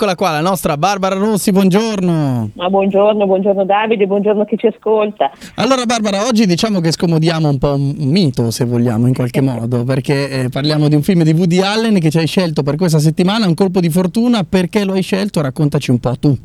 Eccola qua, la nostra Barbara Rossi, buongiorno. Ma buongiorno, buongiorno Davide, buongiorno chi ci ascolta. Allora Barbara, oggi diciamo che scomodiamo un po' un mito, se vogliamo, in qualche modo, perché eh, parliamo di un film di Woody Allen che ci hai scelto per questa settimana, un colpo di fortuna, perché lo hai scelto? Raccontaci un po' tu.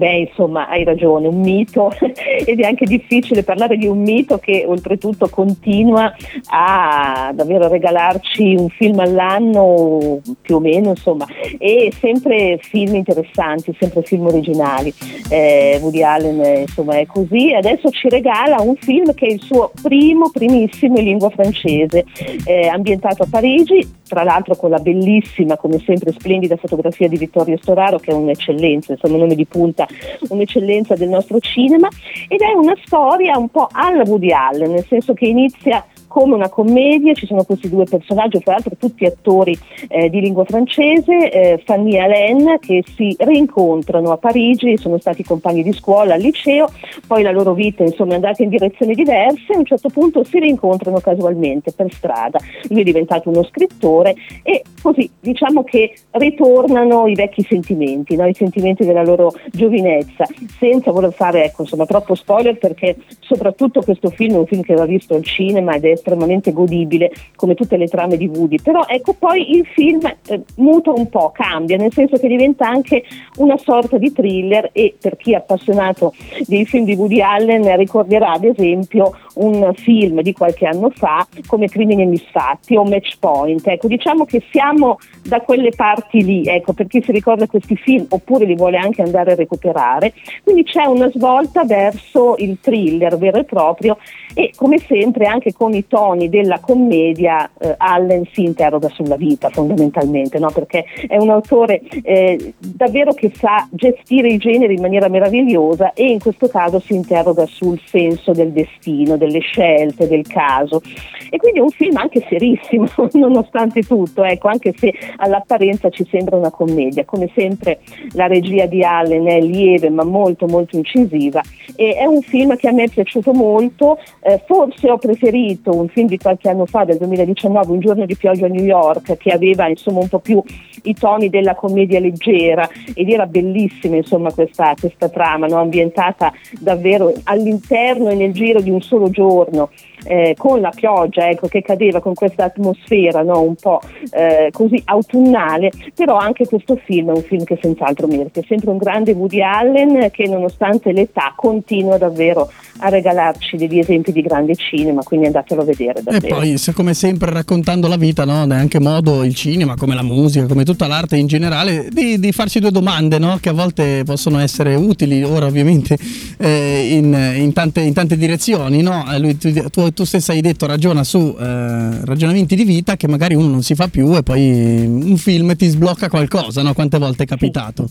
Beh, insomma, hai ragione, un mito ed è anche difficile parlare di un mito che oltretutto continua a davvero regalarci un film all'anno più o meno, insomma, e sempre film interessanti, sempre film originali. Eh, Woody Allen insomma è così, adesso ci regala un film che è il suo primo, primissimo in lingua francese, eh, ambientato a Parigi, tra l'altro con la bellissima, come sempre splendida fotografia di Vittorio Storaro che è un'eccellenza, insomma un nome di punta, un'eccellenza del nostro cinema ed è una storia un po' alla Woody Allen, nel senso che inizia come una commedia, ci sono questi due personaggi, fra l'altro tutti attori eh, di lingua francese, eh, Fanny e Alain, che si rincontrano a Parigi, sono stati compagni di scuola al liceo, poi la loro vita insomma, è andata in direzioni diverse, a un certo punto si rincontrano casualmente per strada, lui è diventato uno scrittore e così diciamo che ritornano i vecchi sentimenti, no? i sentimenti della loro giovinezza, senza voler fare ecco, insomma, troppo spoiler perché soprattutto questo film è un film che va visto al cinema ed è estremamente godibile come tutte le trame di Woody, però ecco poi il film eh, muta un po', cambia, nel senso che diventa anche una sorta di thriller e per chi è appassionato dei film di Woody Allen ricorderà ad esempio un film di qualche anno fa come Crimini e Misfatti o Match Point, ecco diciamo che siamo da quelle parti lì, ecco per chi si ricorda questi film oppure li vuole anche andare a recuperare, quindi c'è una svolta verso il thriller vero e proprio e come sempre anche con i toni della commedia eh, Allen si interroga sulla vita fondamentalmente, no? perché è un autore eh, davvero che sa gestire i generi in maniera meravigliosa e in questo caso si interroga sul senso del destino, delle scelte, del caso. E quindi è un film anche serissimo, nonostante tutto, ecco, anche se all'apparenza ci sembra una commedia. Come sempre la regia di Allen è lieve ma molto molto incisiva e è un film che a me è piaciuto molto, eh, forse ho preferito un film di qualche anno fa, del 2019, Un giorno di pioggia a New York, che aveva insomma un po' più i toni della commedia leggera ed era bellissima insomma questa, questa trama, no? ambientata davvero all'interno e nel giro di un solo giorno eh, con la pioggia ecco, che cadeva con questa atmosfera no, un po' eh, così autunnale, però anche questo film è un film che senz'altro merita, è sempre un grande Woody Allen che nonostante l'età continua davvero a regalarci degli esempi di grande cinema, quindi andatelo a vedere davvero. E poi come sempre raccontando la vita, no? è anche modo il cinema, come la musica, come tutta l'arte in generale, di, di farci due domande no? che a volte possono essere utili, ora ovviamente eh, in, in, tante, in, tante, direzioni. No? Eh, lui, tu, tu tu stessa hai detto ragiona su eh, ragionamenti di vita che magari uno non si fa più e poi un film ti sblocca qualcosa, no? Quante volte è capitato?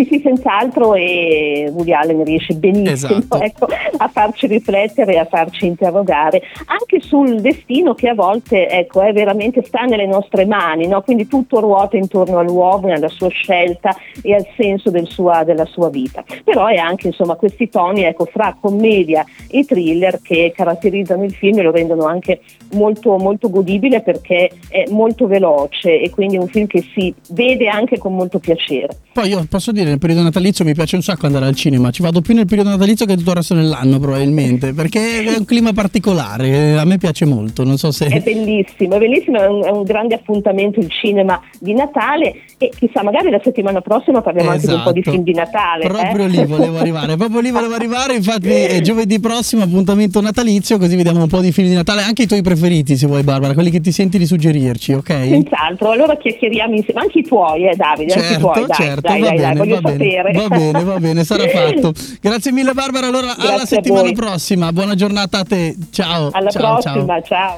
Sì, sì, senz'altro e Woody Allen riesce benissimo esatto. ecco, a farci riflettere e a farci interrogare anche sul destino che a volte ecco, è veramente sta nelle nostre mani, no? quindi tutto ruota intorno all'uomo e alla sua scelta e al senso del sua, della sua vita. Però è anche insomma, questi toni ecco, fra commedia e thriller che caratterizzano il film e lo rendono anche molto, molto godibile perché è molto veloce e quindi è un film che si vede anche con molto piacere. Poi io posso dire nel periodo natalizio mi piace un sacco andare al cinema, ci vado più nel periodo natalizio che tutto il resto dell'anno probabilmente, perché è un clima particolare, a me piace molto, non so se... È bellissimo, è bellissimo, è un, è un grande appuntamento il cinema di Natale e chissà magari la settimana prossima parliamo esatto. anche di un po' di esatto. film di Natale. Proprio eh? lì volevo arrivare, proprio lì volevo arrivare, infatti è giovedì prossimo appuntamento natalizio, così vediamo un po' di film di Natale, anche i tuoi preferiti se vuoi Barbara, quelli che ti senti di suggerirci, ok? Senz'altro, allora chiacchieriamo insieme, anche i tuoi eh Davide, certo, anche i tuoi, dai, certo, dai, dai, dai, voglio va sapere. Bene, va bene, va bene, sarà fatto. Grazie mille Barbara, allora Grazie alla settimana prossima, buona giornata a te, ciao. Alla ciao, prossima, ciao. ciao.